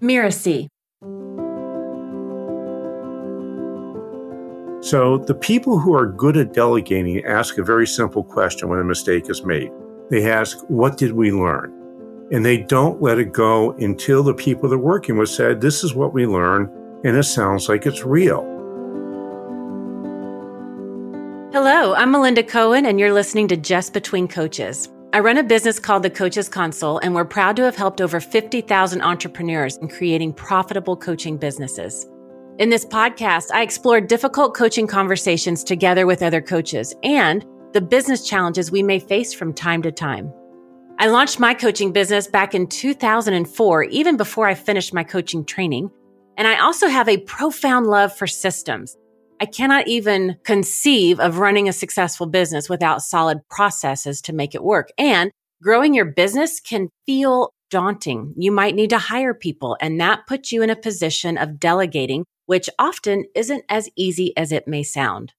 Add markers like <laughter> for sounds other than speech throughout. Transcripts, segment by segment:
Mirasee. So, the people who are good at delegating ask a very simple question when a mistake is made. They ask, What did we learn? And they don't let it go until the people they're working with said, This is what we learned, and it sounds like it's real. Hello, I'm Melinda Cohan, and you're listening to Just Between Coaches. I run a business called the Coaches Console, and we're proud to have helped over 50,000 entrepreneurs in creating profitable coaching businesses. In this podcast, I explore difficult coaching conversations together with other coaches and the business challenges we may face from time to time. I launched my coaching business back in 2004, even before I finished my coaching training. And I also have a profound love for systems. I cannot even conceive of running a successful business without solid processes to make it work. And growing your business can feel daunting. You might need to hire people, and that puts you in a position of delegating, which often isn't as easy as it may sound.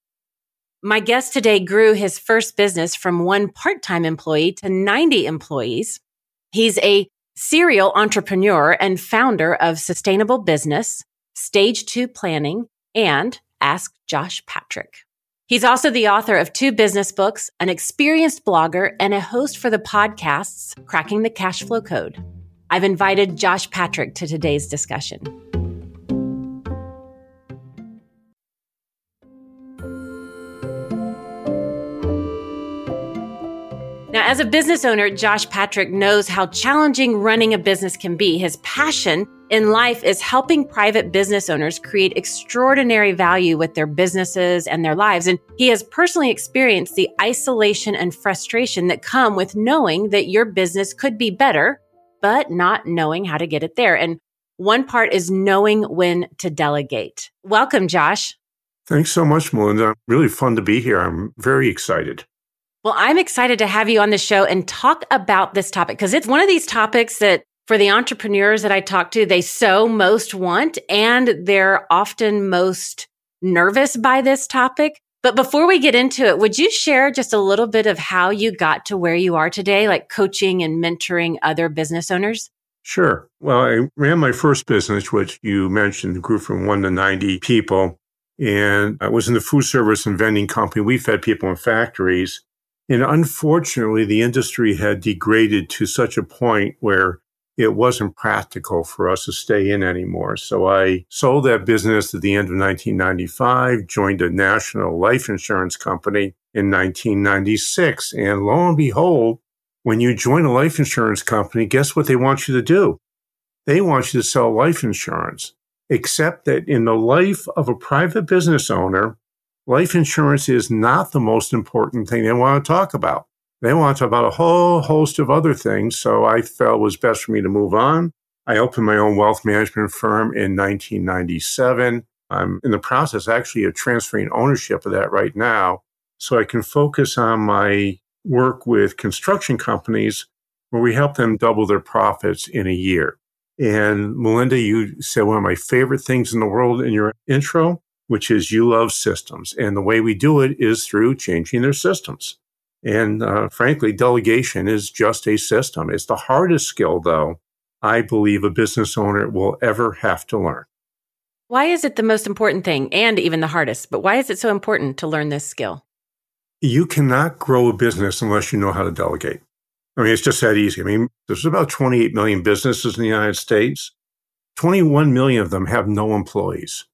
My guest today grew his first business from one part time employee to 90 employees. He's a serial entrepreneur and founder of Sustainable Business, Stage 2 Planning, and Ask Josh Patrick. He's also the author of two business books, an experienced blogger, and a host for the podcasts Cracking the Cash Flow Code. I've invited Josh Patrick to today's discussion. Now, as a business owner, Josh Patrick knows how challenging running a business can be. His passion in life is helping private business owners create extraordinary value with their businesses and their lives. And he has personally experienced the isolation and frustration that come with knowing that your business could be better, but not knowing how to get it there. And one part is knowing when to delegate. Welcome, Josh. Thanks so much, Melinda. Really fun to be here. I'm very excited. Well, I'm excited to have you on the show and talk about this topic because it's one of these topics that for the entrepreneurs that I talk to, they so most want and they're often most nervous by this topic. But before we get into it, would you share just a little bit of how you got to where you are today, like coaching and mentoring other business owners? Sure. Well, I ran my first business, which you mentioned grew from one to 90 people. And I was in the food service and vending company. We fed people in factories. And unfortunately, the industry had degraded to such a point where it wasn't practical for us to stay in anymore. So I sold that business at the end of 1995, joined a national life insurance company in 1996. And lo and behold, when you join a life insurance company, guess what they want you to do? They want you to sell life insurance, except that in the life of a private business owner, life insurance is not the most important thing they want to talk about. They want to talk about a whole host of other things. So I felt it was best for me to move on. I opened my own wealth management firm in 1997. I'm in the process actually of transferring ownership of that right now. So I can focus on my work with construction companies where we help them double their profits in a year. And Melinda, you said one of my favorite things in the world in your intro which is you love systems. And the way we do it is through changing their systems. And uh, frankly, delegation is just a system. It's the hardest skill, though, I believe a business owner will ever have to learn. Why is it the most important thing and even the hardest? But why is it so important to learn this skill? You cannot grow a business unless you know how to delegate. I mean, it's just that easy. I mean, there's about 28 million businesses in the United States. 21 million of them have no employees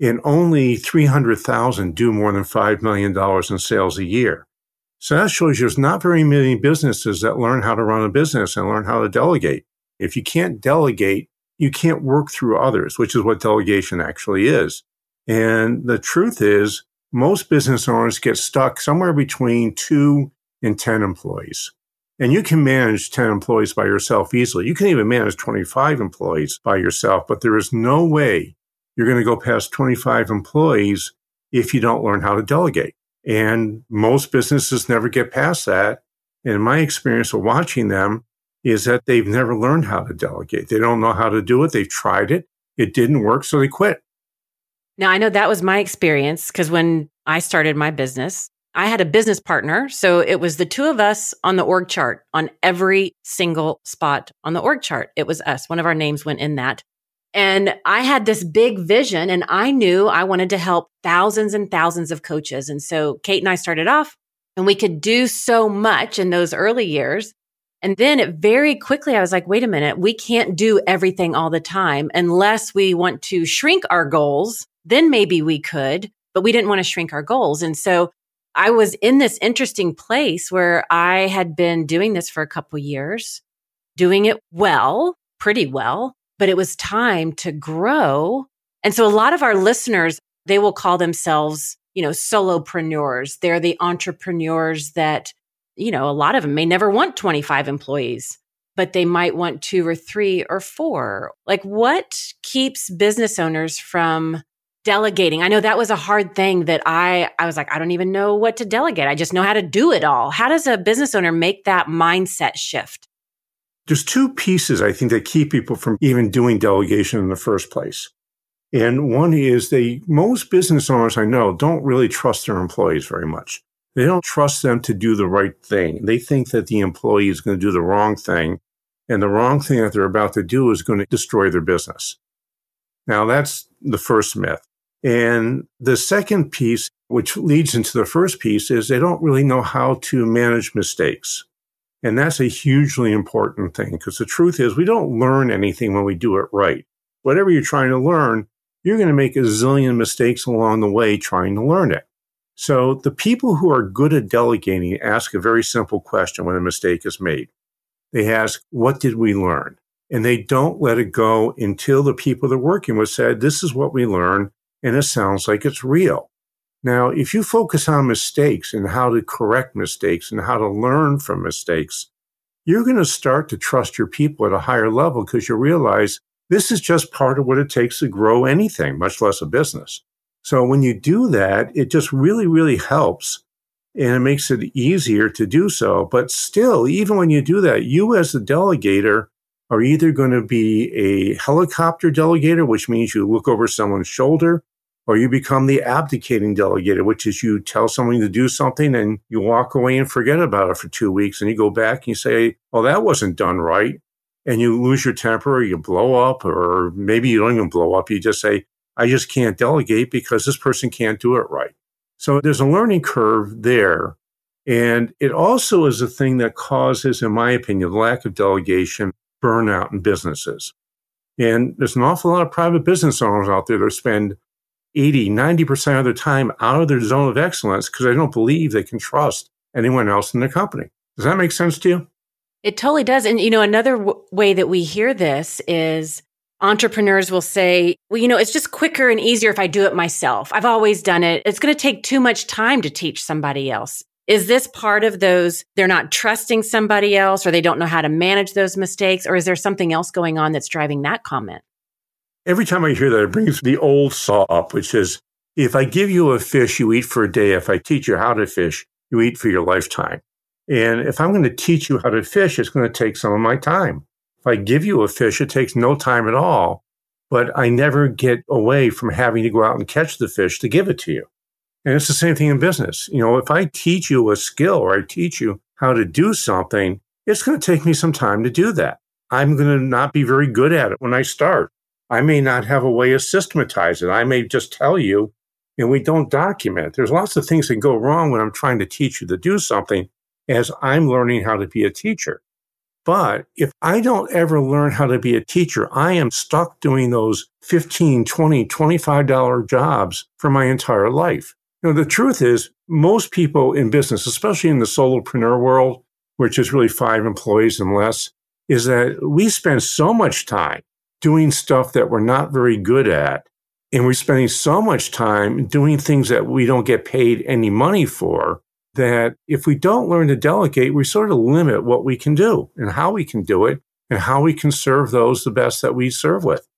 and only 300,000 do more than $5 million in sales a year. So that shows you there's not very many businesses that learn how to run a business and learn how to delegate. If you can't delegate, you can't work through others, which is what delegation actually is. And the truth is, most business owners get stuck somewhere between two and 10 employees. And you can manage 10 employees by yourself easily. You can even manage 25 employees by yourself, but there is no way you're going to go past 25 employees if you don't learn how to delegate. And most businesses never get past that. And my experience of watching them is that they've never learned how to delegate. They don't know how to do it. They've tried it. It didn't work. So they quit. Now, I know that was my experience because when I started my business, I had a business partner. So it was the two of us on the org chart on every single spot on the org chart. It was us. One of our names went in that. And I had this big vision and I knew I wanted to help thousands and thousands of coaches. And so Kate and I started off and we could do so much in those early years. And then it very quickly, I was like, wait a minute, we can't do everything all the time unless we want to shrink our goals. Then maybe we could, but we didn't want to shrink our goals. And so I was in this interesting place where I had been doing this for a couple years, doing it well, pretty well, but it was time to grow. And so a lot of our listeners, they will call themselves, you know, solopreneurs. They're the entrepreneurs that, you know, a lot of them may never want 25 employees, but they might want two or three or four. Like what keeps business owners from delegating. I know that was a hard thing that I I was like I don't even know what to delegate. I just know how to do it all. How does a business owner make that mindset shift? There's two pieces I think that keep people from even doing delegation in the first place. And one is they most business owners I know don't really trust their employees very much. They don't trust them to do the right thing. They think that the employee is going to do the wrong thing and the wrong thing that they're about to do is going to destroy their business. Now that's the first myth. And the second piece, which leads into the first piece, is they don't really know how to manage mistakes. And that's a hugely important thing because the truth is we don't learn anything when we do it right. Whatever you're trying to learn, you're going to make a zillion mistakes along the way trying to learn it. So the people who are good at delegating ask a very simple question when a mistake is made. They ask, what did we learn? And they don't let it go until the people they're working with said, this is what we learned and it sounds like it's real. Now, if you focus on mistakes and how to correct mistakes and how to learn from mistakes, you're going to start to trust your people at a higher level because you realize this is just part of what it takes to grow anything, much less a business. So when you do that, it just really, really helps and it makes it easier to do so. But still, even when you do that, you as the delegator are either going to be a helicopter delegator, which means you look over someone's shoulder or you become the abdicating delegator, which is you tell someone to do something and you walk away and forget about it for two weeks. And you go back and you say, well, that wasn't done right. And you lose your temper or you blow up, or maybe you don't even blow up. You just say, I just can't delegate because this person can't do it right. So there's a learning curve there. And it also is a thing that causes, in my opinion, lack of delegation, burnout in businesses. And there's an awful lot of private business owners out there that spend 80, 90% of their time out of their zone of excellence because they don't believe they can trust anyone else in their company. Does that make sense to you? It totally does. And, you know, another w- way that we hear this is entrepreneurs will say, well, you know, it's just quicker and easier if I do it myself. I've always done it. It's going to take too much time to teach somebody else. Is this part of those, they're not trusting somebody else or they don't know how to manage those mistakes? Or is there something else going on that's driving that comment? Every time I hear that, it brings the old saw up, which is if I give you a fish, you eat for a day. If I teach you how to fish, you eat for your lifetime. And if I'm going to teach you how to fish, it's going to take some of my time. If I give you a fish, it takes no time at all, but I never get away from having to go out and catch the fish to give it to you. And it's the same thing in business. You know, if I teach you a skill or I teach you how to do something, it's going to take me some time to do that. I'm going to not be very good at it when I start. I may not have a way of systematize it. I may just tell you, and we don't document. There's lots of things that go wrong when I'm trying to teach you to do something as I'm learning how to be a teacher. But if I don't ever learn how to be a teacher, I am stuck doing those 15, 20, $25 jobs for my entire life. You know, the truth is most people in business, especially in the solopreneur world, which is really five employees and less, is that we spend so much time doing stuff that we're not very good at. And we're spending so much time doing things that we don't get paid any money for that if we don't learn to delegate, we sort of limit what we can do and how we can do it and how we can serve those the best that we serve with.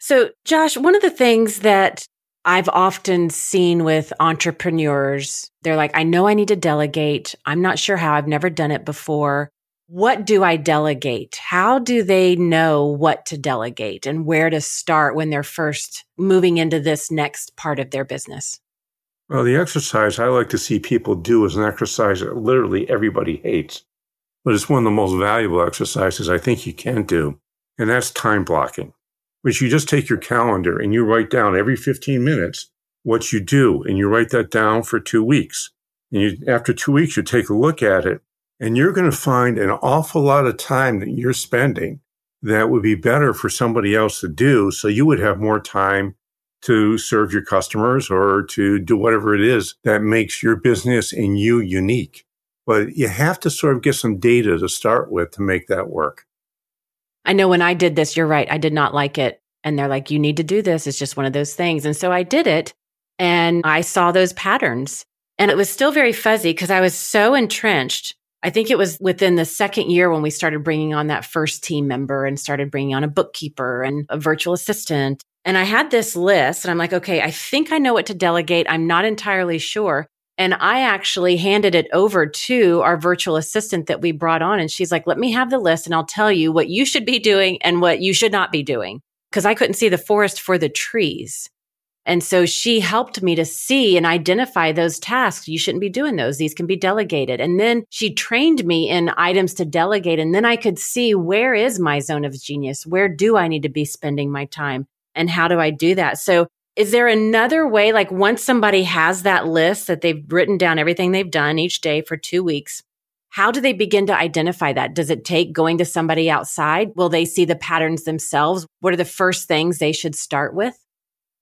So, Josh, one of the things that I've often seen with entrepreneurs, they're like, I know I need to delegate. I'm not sure how. I've never done it before what do I delegate? How do they know what to delegate and where to start when they're first moving into this next part of their business? Well, the exercise I like to see people do is an exercise that literally everybody hates, but it's one of the most valuable exercises I think you can do. And that's time blocking, which you just take your calendar and you write down every 15 minutes what you do. And you write that down for two weeks. And you, after two weeks, you take a look at it and you're going to find an awful lot of time that you're spending that would be better for somebody else to do. So you would have more time to serve your customers or to do whatever it is that makes your business and you unique. But you have to sort of get some data to start with to make that work. I know when I did this, you're right. I did not like it. And they're like, you need to do this. It's just one of those things. And so I did it and I saw those patterns and it was still very fuzzy because I was so entrenched. I think it was within the second year when we started bringing on that first team member and started bringing on a bookkeeper and a virtual assistant and I had this list and I'm like, okay, I think I know what to delegate. I'm not entirely sure. And I actually handed it over to our virtual assistant that we brought on. And she's like, let me have the list and I'll tell you what you should be doing and what you should not be doing. Cause I couldn't see the forest for the trees. And so she helped me to see and identify those tasks. You shouldn't be doing those. These can be delegated. And then she trained me in items to delegate. And then I could see where is my zone of genius? Where do I need to be spending my time? and how do I do that? So is there another way, like once somebody has that list that they've written down everything they've done each day for two weeks, how do they begin to identify that? Does it take going to somebody outside? Will they see the patterns themselves? What are the first things they should start with?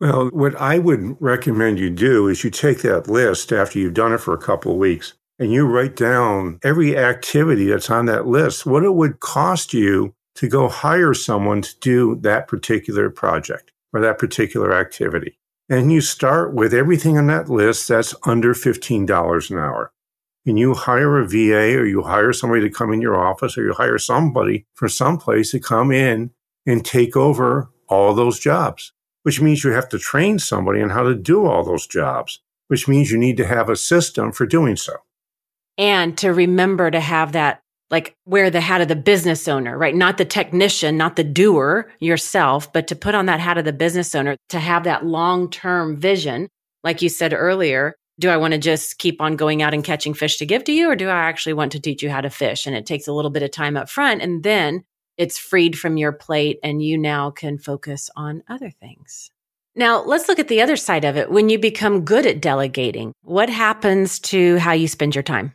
Well, what I would recommend you do is you take that list after you've done it for a couple of weeks and you write down every activity that's on that list, what it would cost you to go hire someone to do that particular project or that particular activity. And you start with everything on that list that's under $15 an hour. And you hire a VA or you hire somebody to come in your office or you hire somebody from someplace to come in and take over all those jobs, which means you have to train somebody on how to do all those jobs, which means you need to have a system for doing so. And to remember to have that like wear the hat of the business owner, right? Not the technician, not the doer yourself, but to put on that hat of the business owner to have that long term vision. Like you said earlier, do I want to just keep on going out and catching fish to give to you, or do I actually want to teach you how to fish? And it takes a little bit of time up front, and then it's freed from your plate, and you now can focus on other things. Now, let's look at the other side of it. When you become good at delegating, what happens to how you spend your time?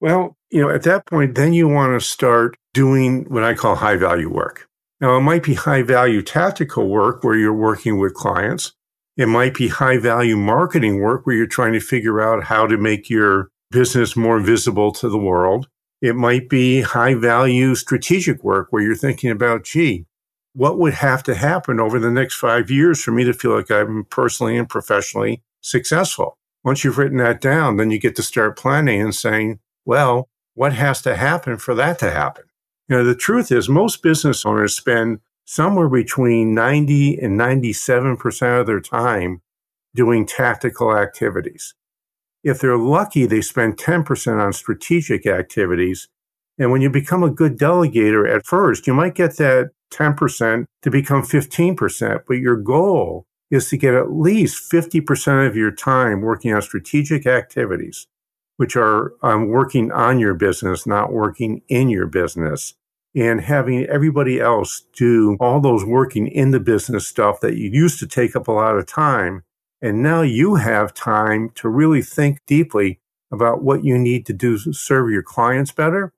Well, you know, at that point, then you want to start doing what I call high value work. Now, it might be high value tactical work where you're working with clients. It might be high value marketing work where you're trying to figure out how to make your business more visible to the world. It might be high value strategic work where you're thinking about, gee, what would have to happen over the next five years for me to feel like I'm personally and professionally successful? Once you've written that down, then you get to start planning and saying, well, what has to happen for that to happen? You know, the truth is most business owners spend somewhere between 90 and 97% of their time doing tactical activities. If they're lucky, they spend 10% on strategic activities. And when you become a good delegator at first, you might get that 10% to become 15%, but your goal is to get at least 50% of your time working on strategic activities which are um, working on your business, not working in your business. And having everybody else do all those working in the business stuff that you used to take up a lot of time. And now you have time to really think deeply about what you need to do to serve your clients better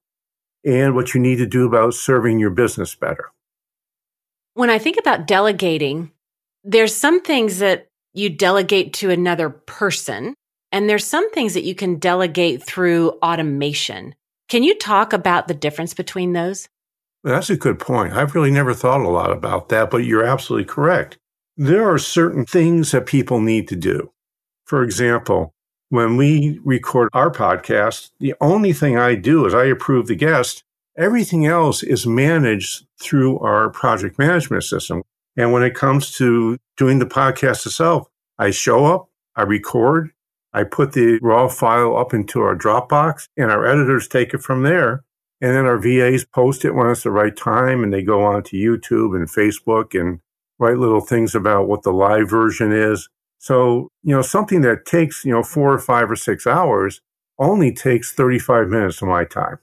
and what you need to do about serving your business better. When I think about delegating, there's some things that you delegate to another person and there's some things that you can delegate through automation. Can you talk about the difference between those? That's a good point. I've really never thought a lot about that, but you're absolutely correct. There are certain things that people need to do. For example, when we record our podcast, the only thing I do is I approve the guest. Everything else is managed through our project management system. And when it comes to doing the podcast itself, I show up, I record, I put the raw file up into our Dropbox and our editors take it from there. And then our VAs post it when it's the right time and they go on to YouTube and Facebook and write little things about what the live version is. So, you know, something that takes, you know, four or five or six hours only takes 35 minutes of my time.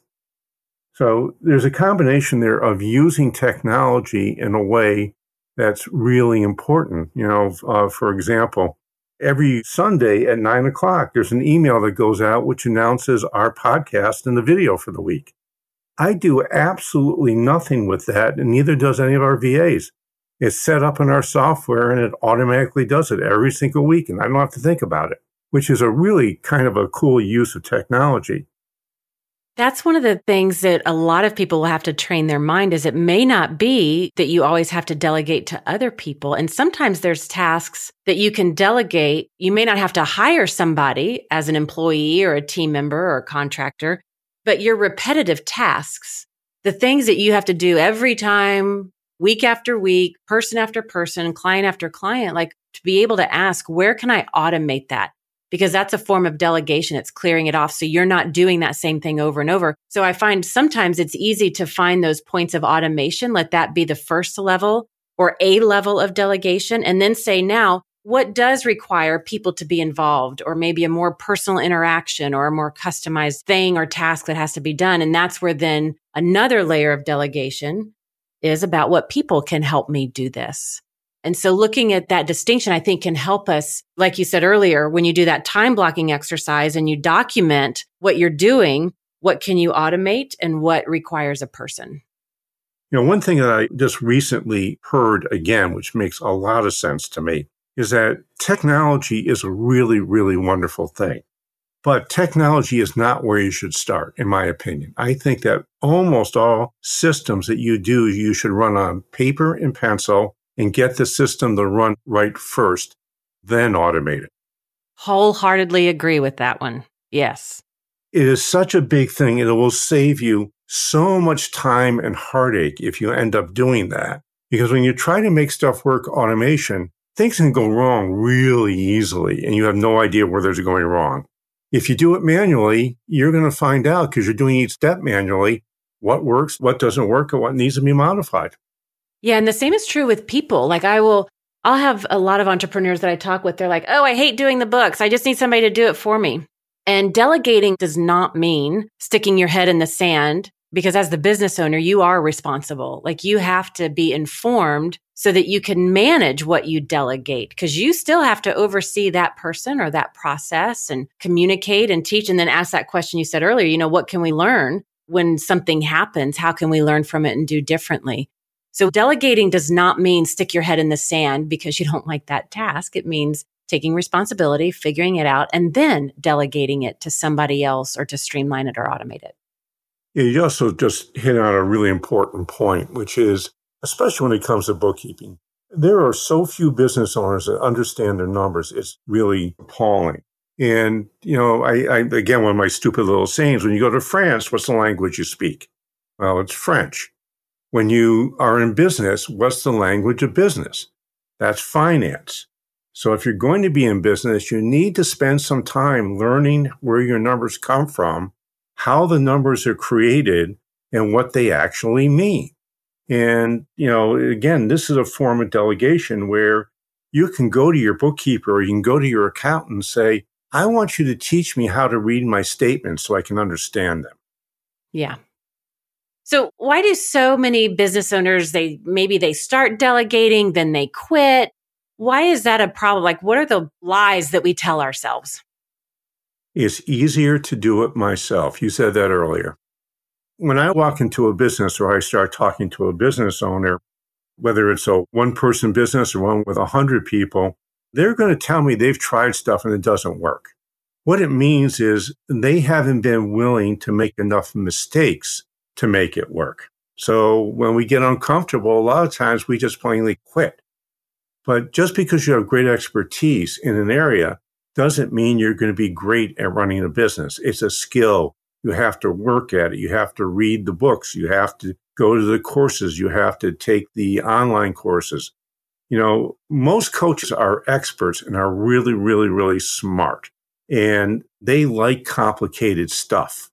So there's a combination there of using technology in a way that's really important. You know, uh, for example, every Sunday at nine o'clock, there's an email that goes out which announces our podcast and the video for the week. I do absolutely nothing with that, and neither does any of our VAs. It's set up in our software and it automatically does it every single week, and I don't have to think about it, which is a really kind of a cool use of technology. That's one of the things that a lot of people will have to train their mind is it may not be that you always have to delegate to other people. And sometimes there's tasks that you can delegate. You may not have to hire somebody as an employee or a team member or a contractor, but your repetitive tasks, the things that you have to do every time, week after week, person after person, client after client, like to be able to ask, where can I automate that? because that's a form of delegation. It's clearing it off. So you're not doing that same thing over and over. So I find sometimes it's easy to find those points of automation. Let that be the first level or a level of delegation. And then say, now, what does require people to be involved or maybe a more personal interaction or a more customized thing or task that has to be done? And that's where then another layer of delegation is about what people can help me do this. And so looking at that distinction, I think can help us, like you said earlier, when you do that time blocking exercise and you document what you're doing, what can you automate and what requires a person? You know, one thing that I just recently heard again, which makes a lot of sense to me, is that technology is a really, really wonderful thing. But technology is not where you should start, in my opinion. I think that almost all systems that you do, you should run on paper and pencil and get the system to run right first, then automate it. Wholeheartedly agree with that one. Yes. It is such a big thing. and It will save you so much time and heartache if you end up doing that. Because when you try to make stuff work automation, things can go wrong really easily and you have no idea where they're going wrong. If you do it manually, you're going to find out because you're doing each step manually what works, what doesn't work, and what needs to be modified. Yeah. And the same is true with people. Like I will, I'll have a lot of entrepreneurs that I talk with. They're like, oh, I hate doing the books. I just need somebody to do it for me. And delegating does not mean sticking your head in the sand because as the business owner, you are responsible. Like you have to be informed so that you can manage what you delegate because you still have to oversee that person or that process and communicate and teach and then ask that question you said earlier, you know, what can we learn when something happens? How can we learn from it and do differently? So delegating does not mean stick your head in the sand because you don't like that task. It means taking responsibility, figuring it out, and then delegating it to somebody else or to streamline it or automate it. Yeah, you also just hit on a really important point, which is, especially when it comes to bookkeeping, there are so few business owners that understand their numbers. It's really appalling. And, you know, I, I, again, one of my stupid little sayings, when you go to France, what's the language you speak? Well, it's French. When you are in business, what's the language of business? That's finance. So if you're going to be in business, you need to spend some time learning where your numbers come from, how the numbers are created, and what they actually mean. And, you know, again, this is a form of delegation where you can go to your bookkeeper or you can go to your accountant and say, I want you to teach me how to read my statements so I can understand them. Yeah. So why do so many business owners they maybe they start delegating then they quit? Why is that a problem? Like what are the lies that we tell ourselves? It's easier to do it myself. You said that earlier. When I walk into a business or I start talking to a business owner, whether it's a one person business or one with a hundred people, they're going to tell me they've tried stuff and it doesn't work. What it means is they haven't been willing to make enough mistakes to make it work. So when we get uncomfortable, a lot of times we just plainly quit. But just because you have great expertise in an area doesn't mean you're going to be great at running a business. It's a skill. You have to work at it. You have to read the books. You have to go to the courses. You have to take the online courses. You know, most coaches are experts and are really, really, really smart and they like complicated stuff.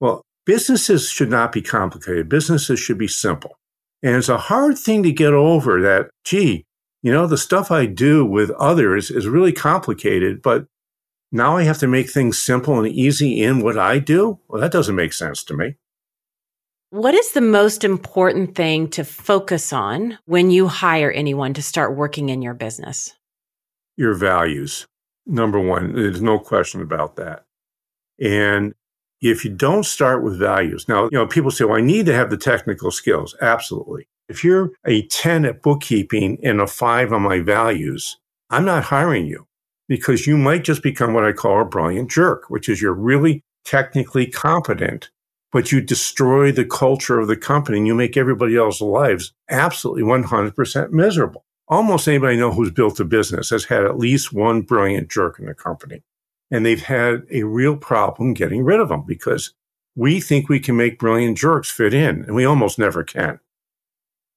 Well, businesses should not be complicated. Businesses should be simple. And it's a hard thing to get over that, gee, you know, the stuff I do with others is really complicated, but now I have to make things simple and easy in what I do. Well, that doesn't make sense to me. What is the most important thing to focus on when you hire anyone to start working in your business? Your values. Number one, there's no question about that. And if you don't start with values, now, you know, people say, well, I need to have the technical skills. Absolutely. If you're a 10 at bookkeeping and a five on my values, I'm not hiring you because you might just become what I call a brilliant jerk, which is you're really technically competent, but you destroy the culture of the company and you make everybody else's lives absolutely 100% miserable. Almost anybody I know who's built a business has had at least one brilliant jerk in the company. And they've had a real problem getting rid of them because we think we can make brilliant jerks fit in, and we almost never can.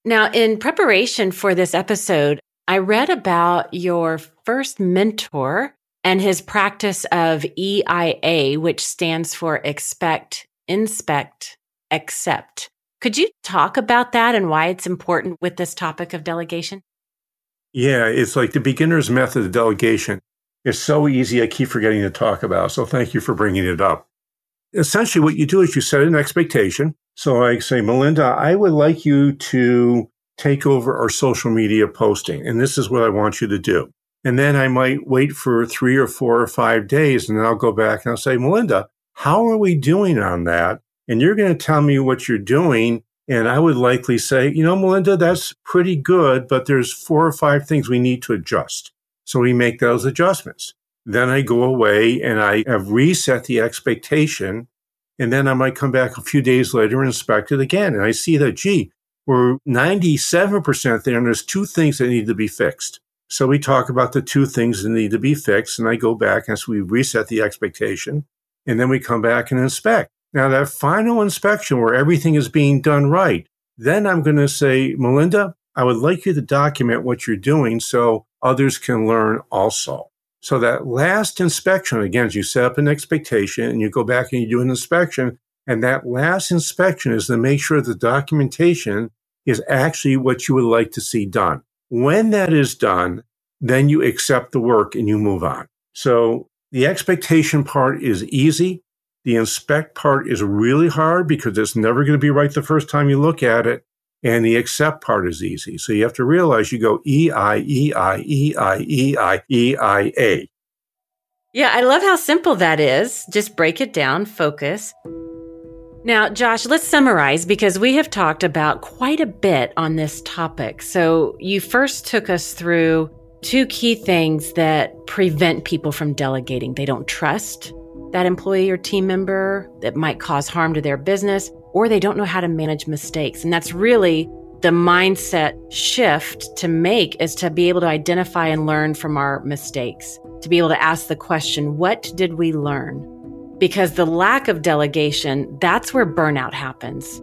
Now, in preparation for this episode, I read about your first mentor and his practice of EIA, which stands for expect, inspect, accept. Could you talk about that and why it's important with this topic of delegation? Yeah, it's like the beginner's method of delegation. It's so easy, I keep forgetting to talk about. So thank you for bringing it up. Essentially, what you do is you set an expectation so I say, Melinda, I would like you to take over our social media posting, and this is what I want you to do. And then I might wait for three or four or five days, and then I'll go back and I'll say, Melinda, how are we doing on that? And you're going to tell me what you're doing. And I would likely say, you know, Melinda, that's pretty good, but there's four or five things we need to adjust. So we make those adjustments. Then I go away and I have reset the expectation and then I might come back a few days later and inspect it again. And I see that, gee, we're 97% there and there's two things that need to be fixed. So we talk about the two things that need to be fixed. And I go back as we reset the expectation. And then we come back and inspect. Now that final inspection where everything is being done right, then I'm going to say, Melinda, I would like you to document what you're doing so others can learn also. So that last inspection, again, you set up an expectation and you go back and you do an inspection. And that last inspection is to make sure the documentation is actually what you would like to see done. When that is done, then you accept the work and you move on. So the expectation part is easy. The inspect part is really hard because it's never going to be right the first time you look at it. And the accept part is easy. So you have to realize you go E I E I E I E I E I A. Yeah, I love how simple that is. Just break it down, focus. Now, Josh, let's summarize because we have talked about quite a bit on this topic. So, you first took us through two key things that prevent people from delegating. They don't trust that employee or team member that might cause harm to their business, or they don't know how to manage mistakes. And that's really the mindset shift to make is to be able to identify and learn from our mistakes, to be able to ask the question, what did we learn? Because the lack of delegation, that's where burnout happens.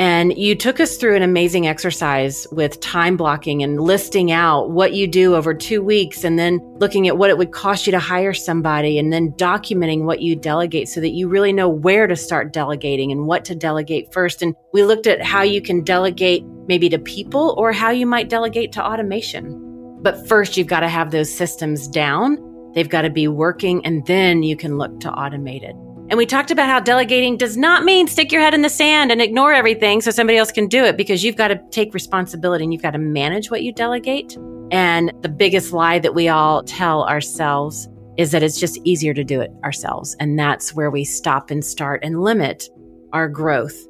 And you took us through an amazing exercise with time blocking and listing out what you do over two weeks and then looking at what it would cost you to hire somebody and then documenting what you delegate so that you really know where to start delegating and what to delegate first. And we looked at how you can delegate maybe to people or how you might delegate to automation. But first, you've got to have those systems down. They've got to be working and then you can look to automate it. And we talked about how delegating does not mean stick your head in the sand and ignore everything so somebody else can do it because you've got to take responsibility and you've got to manage what you delegate. And the biggest lie that we all tell ourselves is that it's just easier to do it ourselves. And that's where we stop and start and limit our growth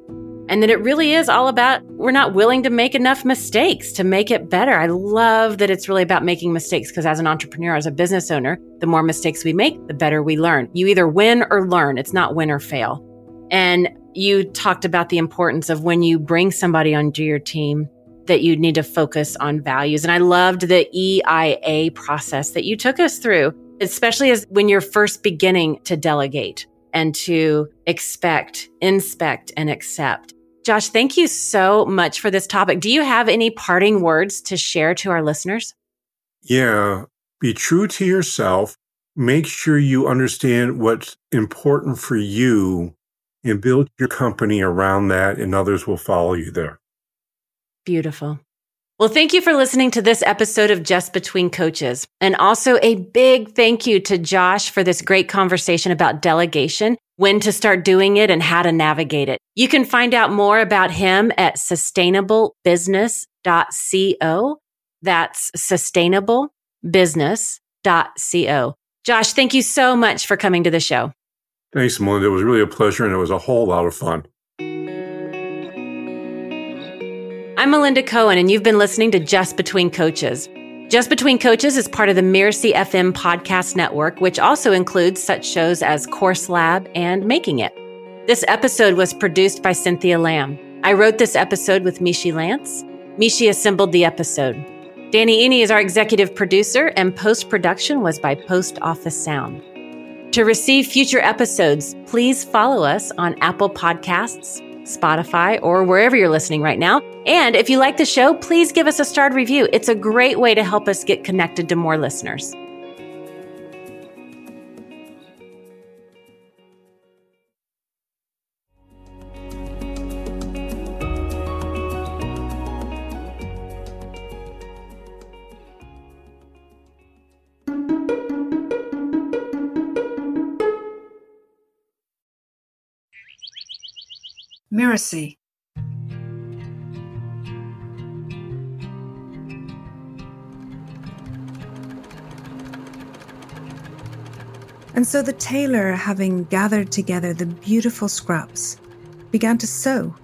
and that it really is all about we're not willing to make enough mistakes to make it better. I love that it's really about making mistakes because as an entrepreneur, as a business owner, the more mistakes we make, the better we learn. You either win or learn. It's not win or fail. And you talked about the importance of when you bring somebody onto your team that you need to focus on values. And I loved the EIA process that you took us through, especially as when you're first beginning to delegate and to expect, inspect, and accept. Josh, thank you so much for this topic. Do you have any parting words to share to our listeners? Yeah. Be true to yourself. Make sure you understand what's important for you and build your company around that, and others will follow you there. Beautiful. Well, thank you for listening to this episode of Just Between Coaches. And also a big thank you to Josh for this great conversation about delegation, when to start doing it, and how to navigate it. You can find out more about him at sustainablebusiness.co. That's sustainablebusiness.co. Josh, thank you so much for coming to the show. Thanks, Melinda. It was really a pleasure and it was a whole lot of fun. I'm Melinda Cohan, and you've been listening to Just Between Coaches. Just Between Coaches is part of the Mirasee FM podcast network, which also includes such shows as Course Lab and Making It. This episode was produced by Cynthia Lamb. I wrote this episode with Mishi Lance. Mishi assembled the episode. Danny Iny is our executive producer, and post production was by Post Office Sound. To receive future episodes, please follow us on Apple Podcasts, Spotify, or wherever you're listening right now. And if you like the show, please give us a starred review. It's a great way to help us get connected to more listeners. Mirasee. And so the tailor, having gathered together the beautiful scraps, began to sew.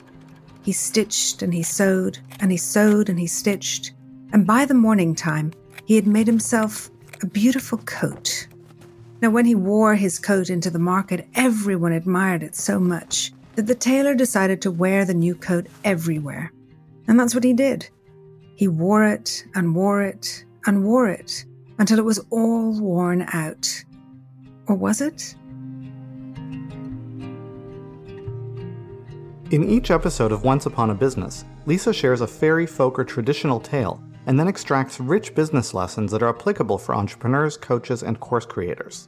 He stitched and he sewed, and he sewed and he stitched, and by the morning time, he had made himself a beautiful coat. Now, when he wore his coat into the market, everyone admired it so much that the tailor decided to wear the new coat everywhere. And that's what he did. He wore it and wore it and wore it until it was all worn out. Or was it? In each episode of Once Upon a Business, Lisa shares a fairy folk or traditional tale and then extracts rich business lessons that are applicable for entrepreneurs, coaches, and course creators.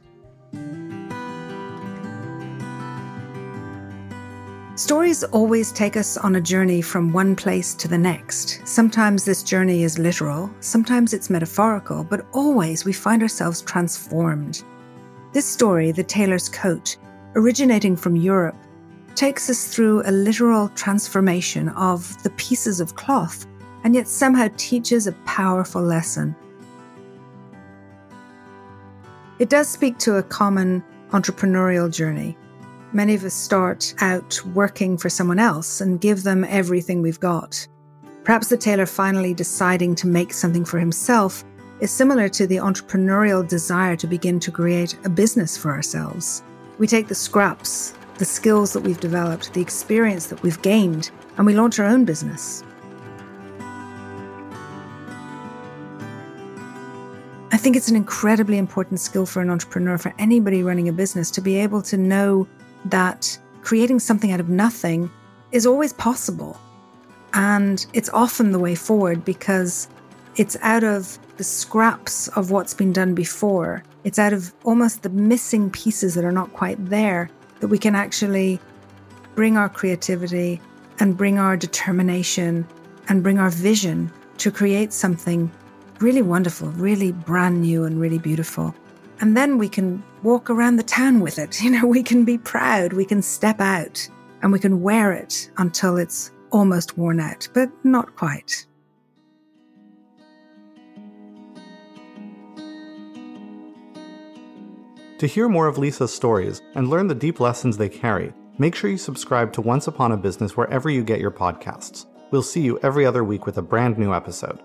Stories always take us on a journey from one place to the next. Sometimes this journey is literal, sometimes it's metaphorical, but always we find ourselves transformed. This story, The Tailor's Coat, originating from Europe, takes us through a literal transformation of the pieces of cloth and yet somehow teaches a powerful lesson. It does speak to a common entrepreneurial journey Many of us start out working for someone else and give them everything we've got. Perhaps the tailor finally deciding to make something for himself is similar to the entrepreneurial desire to begin to create a business for ourselves. We take the scraps, the skills that we've developed, the experience that we've gained, and we launch our own business. I think it's an incredibly important skill for an entrepreneur, for anybody running a business, to be able to know that creating something out of nothing is always possible. And it's often the way forward because it's out of the scraps of what's been done before. It's out of almost the missing pieces that are not quite there that we can actually bring our creativity and bring our determination and bring our vision to create something really wonderful, really brand new, and really beautiful. And then we can walk around the town with it. <laughs> You know, we can be proud, we can step out, and we can wear it until it's almost worn out, but not quite. To hear more of Lisa's stories and learn the deep lessons they carry, make sure you subscribe to Once Upon a Business wherever you get your podcasts. We'll see you every other week with a brand new episode.